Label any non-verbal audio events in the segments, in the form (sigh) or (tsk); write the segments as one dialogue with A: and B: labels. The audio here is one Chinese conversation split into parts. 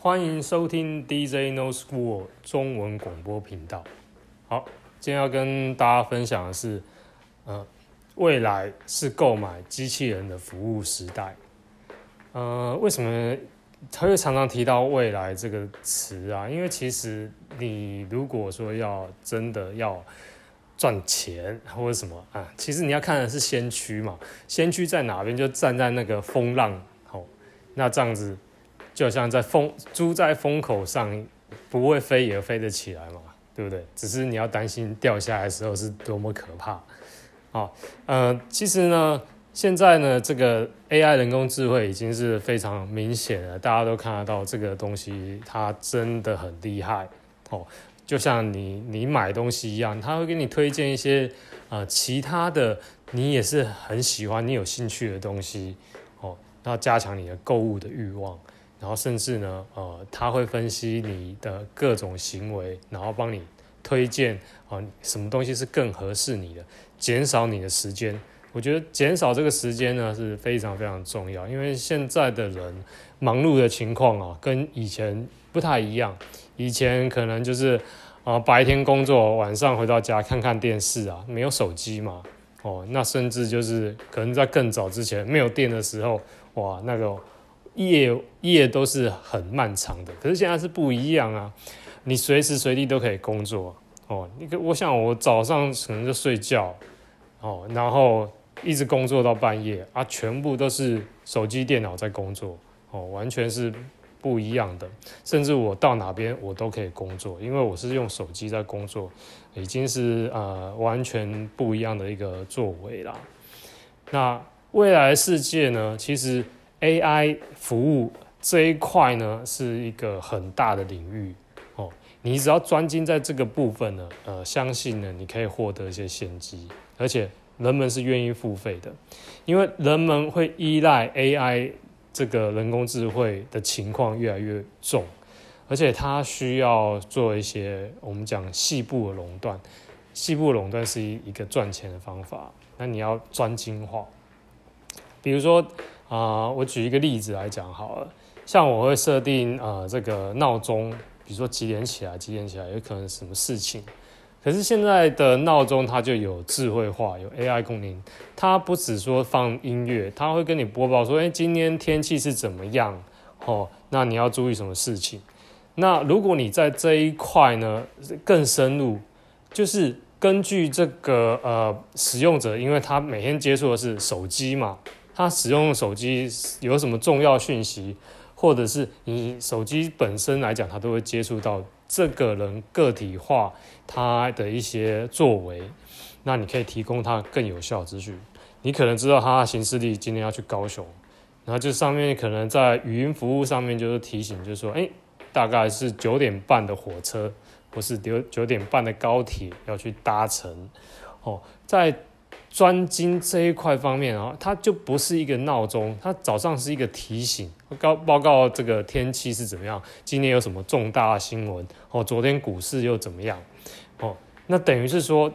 A: 欢迎收听 DJ No School 中文广播频道。好，今天要跟大家分享的是，呃，未来是购买机器人的服务时代。呃，为什么他会常常提到未来这个词啊？因为其实你如果说要真的要赚钱或者什么啊，其实你要看的是先驱嘛。先驱在哪边？就站在那个风浪，好，那这样子就像在风猪在风口上，不会飞也飞得起来嘛，对不对？只是你要担心掉下来的时候是多么可怕。好，呃，其实呢，现在呢，这个 AI 人工智慧已经是非常明显了，大家都看得到这个东西，它真的很厉害哦。就像你你买东西一样，他会给你推荐一些呃其他的你也是很喜欢、你有兴趣的东西哦，那加强你的购物的欲望，然后甚至呢呃他会分析你的各种行为，然后帮你推荐啊、什么东西是更合适你的，减少你的时间。我觉得减少这个时间呢是非常非常重要，因为现在的人忙碌的情况啊跟以前不太一样。以前可能就是，啊，白天工作，晚上回到家看看电视啊，没有手机嘛，哦，那甚至就是可能在更早之前没有电的时候，哇，那个夜夜都是很漫长的。可是现在是不一样啊，你随时随地都可以工作，哦，你我想我早上可能就睡觉，哦，然后一直工作到半夜啊，全部都是手机电脑在工作，哦，完全是。不一样的，甚至我到哪边我都可以工作，因为我是用手机在工作，已经是呃完全不一样的一个作为啦。那未来世界呢，其实 AI 服务这一块呢是一个很大的领域哦。你只要专精在这个部分呢，呃，相信呢你可以获得一些先机，而且人们是愿意付费的，因为人们会依赖 AI。这个人工智慧的情况越来越重，而且它需要做一些我们讲细部的垄断，细部垄断是一一个赚钱的方法。那你要专精化，比如说啊、我举一个例子来讲好了，像我会设定啊、呃、这个闹钟，比如说几点起来，几点起来，有可能什么事情。可是现在的闹钟它就有智慧化，有 AI 功能，它不只说放音乐，它会跟你播报说，哎，今天天气是怎么样？哦，那你要注意什么事情？那如果你在这一块呢更深入，就是根据这个呃使用者，因为他每天接触的是手机嘛，他使用手机有什么重要讯息，或者是你手机本身来讲，他都会接触到。这个人个体化他的一些作为，那你可以提供他更有效的资讯。你可能知道他行事历今天要去高雄，然后就上面可能在语音服务上面就是提醒，就是说，哎，大概是九点半的火车，或是九九点半的高铁要去搭乘。哦，在专精这一块方面啊，它就不是一个闹钟，它早上是一个提醒，告报告这个天气是怎么样，今天有什么重大新闻哦，昨天股市又怎么样哦？那等于是说，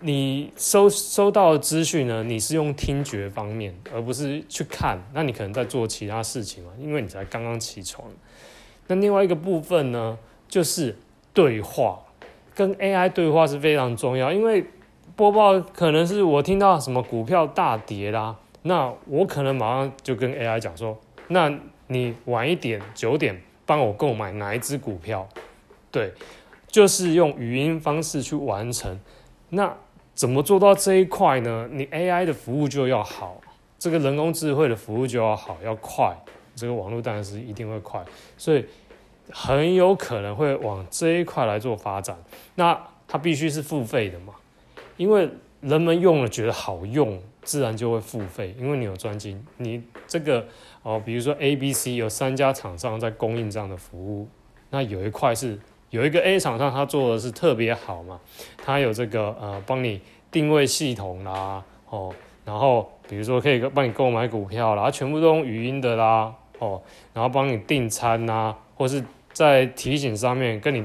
A: 你收收到的资讯呢，你是用听觉方面，而不是去看，那你可能在做其他事情嘛，因为你才刚刚起床。那另外一个部分呢，就是对话，跟 AI 对话是非常重要，因为。播报可能是我听到什么股票大跌啦，那我可能马上就跟 AI 讲说，那你晚一点九点帮我购买哪一支股票？对，就是用语音方式去完成。那怎么做到这一块呢？你 AI 的服务就要好，这个人工智慧的服务就要好，要快。这个网络当然是一定会快，所以很有可能会往这一块来做发展。那它必须是付费的嘛？因为人们用了觉得好用，自然就会付费。因为你有专精，你这个哦，比如说 A、B、C 有三家厂商在供应这样的服务，那有一块是有一个 A 厂商，他做的是特别好嘛，他有这个呃帮你定位系统啦，哦，然后比如说可以帮你购买股票啦，全部都用语音的啦，哦，然后帮你订餐呐，或是在提醒上面跟你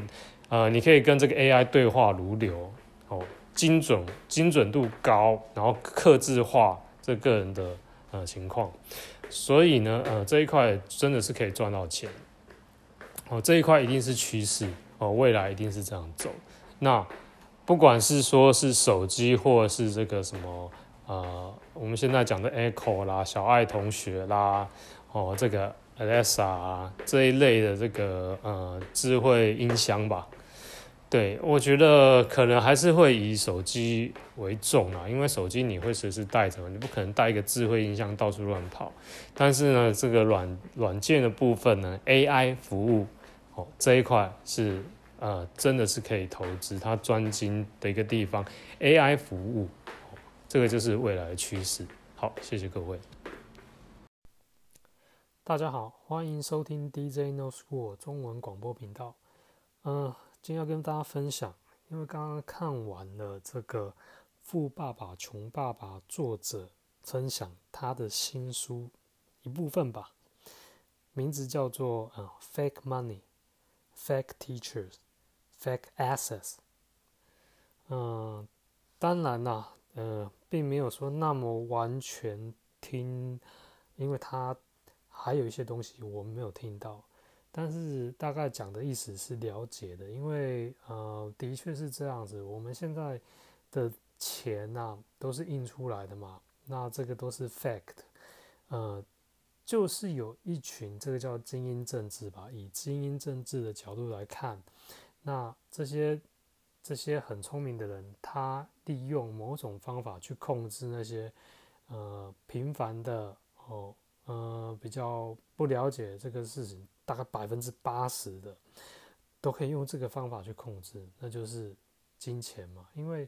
A: 呃，你可以跟这个 AI 对话如流，哦。精准精准度高，然后克制化这个人的呃情况，所以呢呃这一块真的是可以赚到钱。哦，这一块一定是趋势哦，未来一定是这样走。那不管是说是手机，或者是这个什么呃，我们现在讲的 Echo 啦、小爱同学啦，哦，这个 Alexa 啊这一类的这个呃智慧音箱吧。对，我觉得可能还是会以手机为重啊，因为手机你会随时带着，你不可能带一个智慧音箱到处乱跑。但是呢，这个软软件的部分呢，AI 服务哦这一块是呃真的是可以投资，它专精的一个地方，AI 服务，哦，这个就是未来的趋势。好，谢谢各位。大家好，欢迎收听 DJ No School 中文广播频道。嗯、今天要跟大家分享，因为刚刚看完了这个《富爸爸穷爸爸》，作者分享他的新书一部分吧，名字叫做《呃 Fake Money, Fake Teachers, Fake Assets》。嗯，当然啦，呃，并没有说那么完全听，因为他还有一些东西我们没有听到。但是大概讲的意思是了解的，因为呃，的确是这样子。我们现在的钱呐、啊，都是印出来的嘛，那这个都是 fact，呃，就是有一群这个叫精英政治吧，以精英政治的角度来看，那这些这些很聪明的人，他利用某种方法去控制那些呃平凡的哦，呃比较不了解这个事情。大概百分之八十的都可以用这个方法去控制，那就是金钱嘛。因为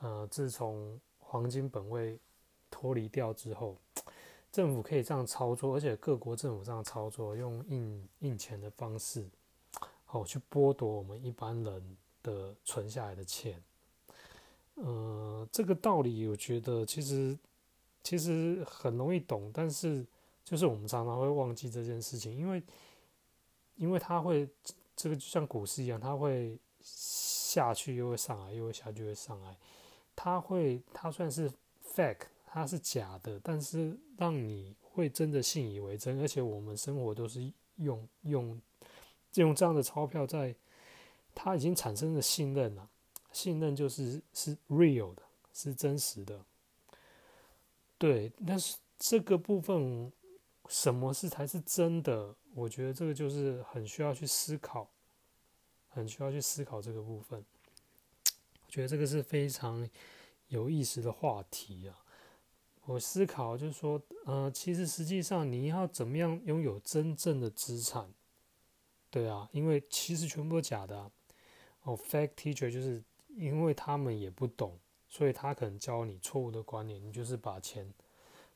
A: 呃，自从黄金本位脱离掉之后，政府可以这样操作，而且各国政府这样操作，用印印钱的方式，好去剥夺我们一般人的存下来的钱。呃，这个道理我觉得其实其实很容易懂，但是就是我们常常会忘记这件事情，因为。因为它会，这个就像股市一样，它会下去又会上来，又会下去又会上来。它会，它算是 fake，它是假的，但是让你会真的信以为真。而且我们生活都是用用用这样的钞票在，它已经产生了信任了，信任就是是 real 的，是真实的。对，但是这个部分，什么是才是真的？我觉得这个就是很需要去思考，很需要去思考这个部分。我觉得这个是非常有意思的话题啊。我思考就是说，呃，其实实际上你要怎么样拥有真正的资产？对啊，因为其实全部都假的啊。哦，fake teacher 就是因为他们也不懂，所以他可能教你错误的观念，你就是把钱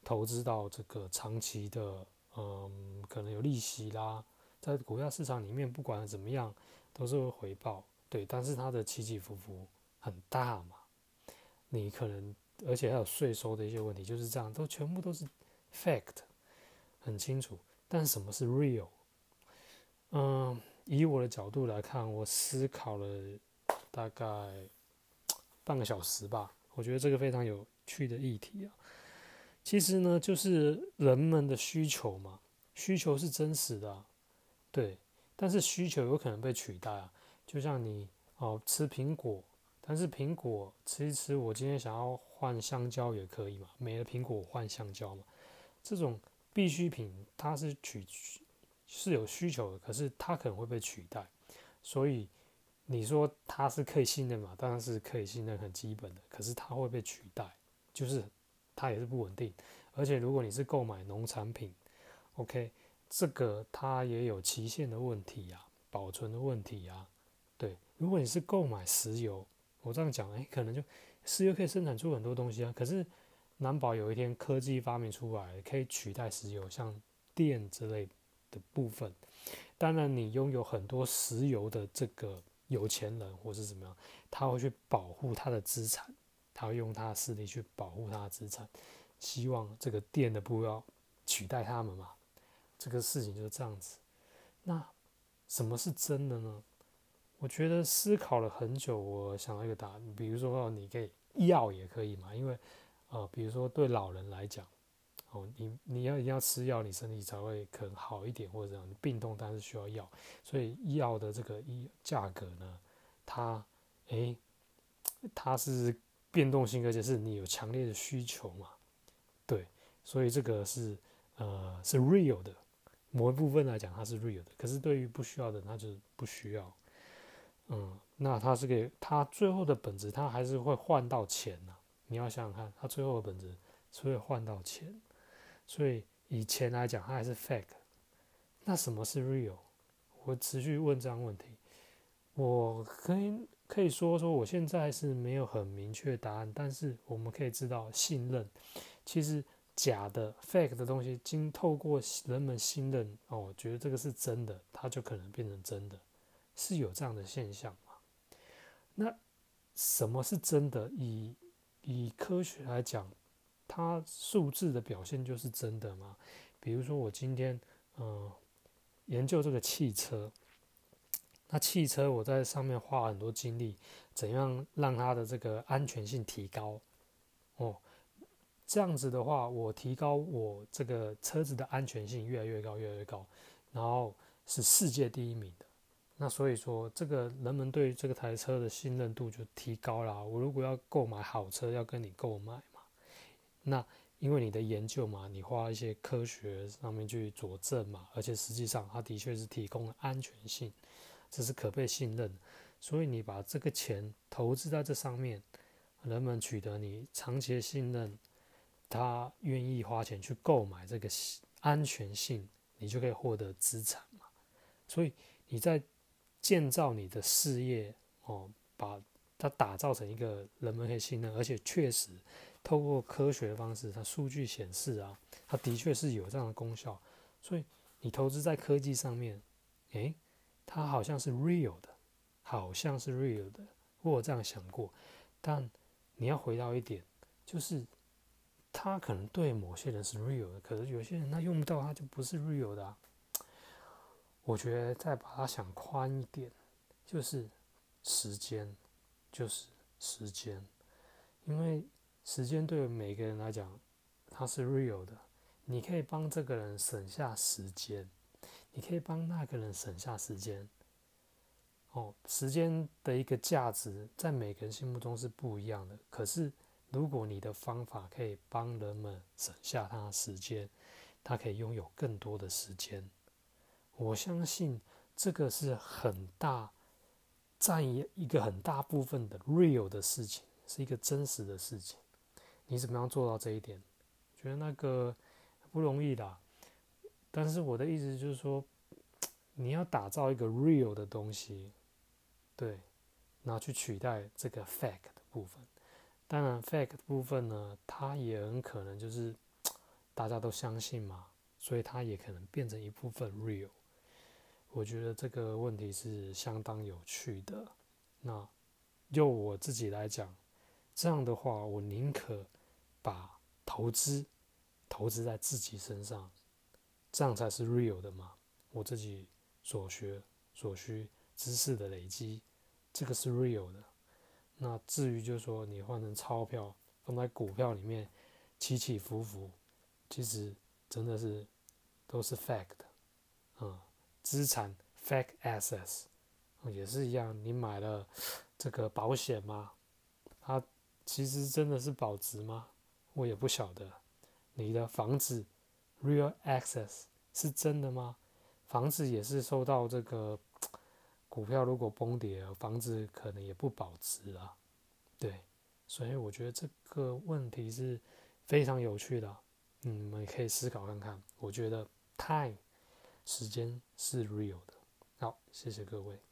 A: 投资到这个长期的。嗯，可能有利息啦，在股票市场里面，不管怎么样，都是会回报，对。但是它的起起伏伏很大嘛，你可能，而且还有税收的一些问题，就是这样，都全部都是 fact，很清楚。但什么是 real？嗯，以我的角度来看，我思考了大概半个小时吧，我觉得这个非常有趣的议题啊。其实呢，就是人们的需求嘛，需求是真实的，对，但是需求有可能被取代啊。就像你哦吃苹果，但是苹果吃一吃，我今天想要换香蕉也可以嘛，没了苹果换香蕉嘛。这种必需品它是取是有需求的，可是它可能会被取代，所以你说它是可以信任嘛？当然是可以信任，很基本的。可是它会被取代，就是。它也是不稳定，而且如果你是购买农产品，OK，这个它也有期限的问题呀、啊，保存的问题呀、啊，对。如果你是购买石油，我这样讲，哎，可能就石油可以生产出很多东西啊，可是难保有一天科技发明出来可以取代石油，像电之类的部分。当然，你拥有很多石油的这个有钱人或是怎么样，他会去保护他的资产。他会用他的势力去保护他的资产，希望这个电的不要取代他们嘛。这个事情就是这样子。那什么是真的呢？我觉得思考了很久，我想到一个答案。比如说，你可以药也可以嘛，因为呃，比如说对老人来讲，哦，你你要一定要吃药，你身体才会可能好一点，或者你病痛，但是需要药，所以药的这个医价格呢，它诶，它是变动性，而且是你有强烈的需求嘛，对，所以这个是呃是 real 的，某一部分来讲它是 real 的，可是对于不需要的，它就是不需要，嗯，那它是个它最后的本质，它还是会换到钱呐，你要想想看，它最后的本质是会换到钱。所以以前来讲，它还是 fake。那什么是 real？我持续问这样问题。我可以可以说说，我现在是没有很明确答案，但是我们可以知道，信任其实假的 fake 的东西，经透过人们信任哦，觉得这个是真的，它就可能变成真的，是有这样的现象吗？那什么是真的？以以科学来讲。它数字的表现就是真的吗？比如说我今天嗯、研究这个汽车，那汽车我在上面花很多精力，怎样让它的这个安全性提高？哦，这样子的话，我提高我这个车子的安全性越来越高，越来越高，然后是世界第一名的。那所以说，这个人们对这个台车的信任度就提高了。我如果要购买好车，要跟你购买嘛。那因为你的研究嘛，你花一些科学上面去佐证嘛，而且实际上它的确是提供了安全性，这是可被信任，所以你把这个钱投资在这上面，人们取得你长期的信任，他愿意花钱去购买这个安全性，你就可以获得资产嘛。所以你在建造你的事业哦，把它打造成一个人们可以信任，而且确实。透过科学的方式，它数据显示啊，它的确是有这样的功效。所以你投资在科技上面，诶，它好像是 real 的，好像是 real 的。我有这样想过，但你要回到一点，就是它可能对某些人是 real 的，可是有些人他用不到，它就不是 real 的。我觉得再把它想宽一点，就是时间，就是时间，因为。时间对每个人来讲，它是 real 的。你可以帮这个人省下时间，你可以帮那个人省下时间。哦，时间的一个价值在每个人心目中是不一样的。可是，如果你的方法可以帮人们省下他的时间，他可以拥有更多的时间。我相信这个是很大占一一个很大部分的 real 的事情，是一个真实的事情。你怎么样做到这一点？觉得那个不容易的。但是我的意思就是说，你要打造一个 real 的东西，对，然后去取代这个 fake 的部分。当然，fake 的部分呢，它也很可能就是 (tsk) 大家都相信嘛，所以它也可能变成一部分 real。我觉得这个问题是相当有趣的。那就我自己来讲，这样的话，我宁可。把投资投资在自己身上，这样才是 real 的嘛。我自己所学所需知识的累积，这个是 real 的。那至于就是说你换成钞票放在股票里面起起伏伏，其实真的是都是 fake 的。嗯，资产 fake assets 也是一样。你买了这个保险吗？它其实真的是保值吗？我也不晓得，你的房子 real access 是真的吗？房子也是受到这个股票如果崩跌，房子可能也不保值啊。对，所以我觉得这个问题是非常有趣的，嗯，你们可以思考看看。我觉得 time 时间是 real 的。好，谢谢各位。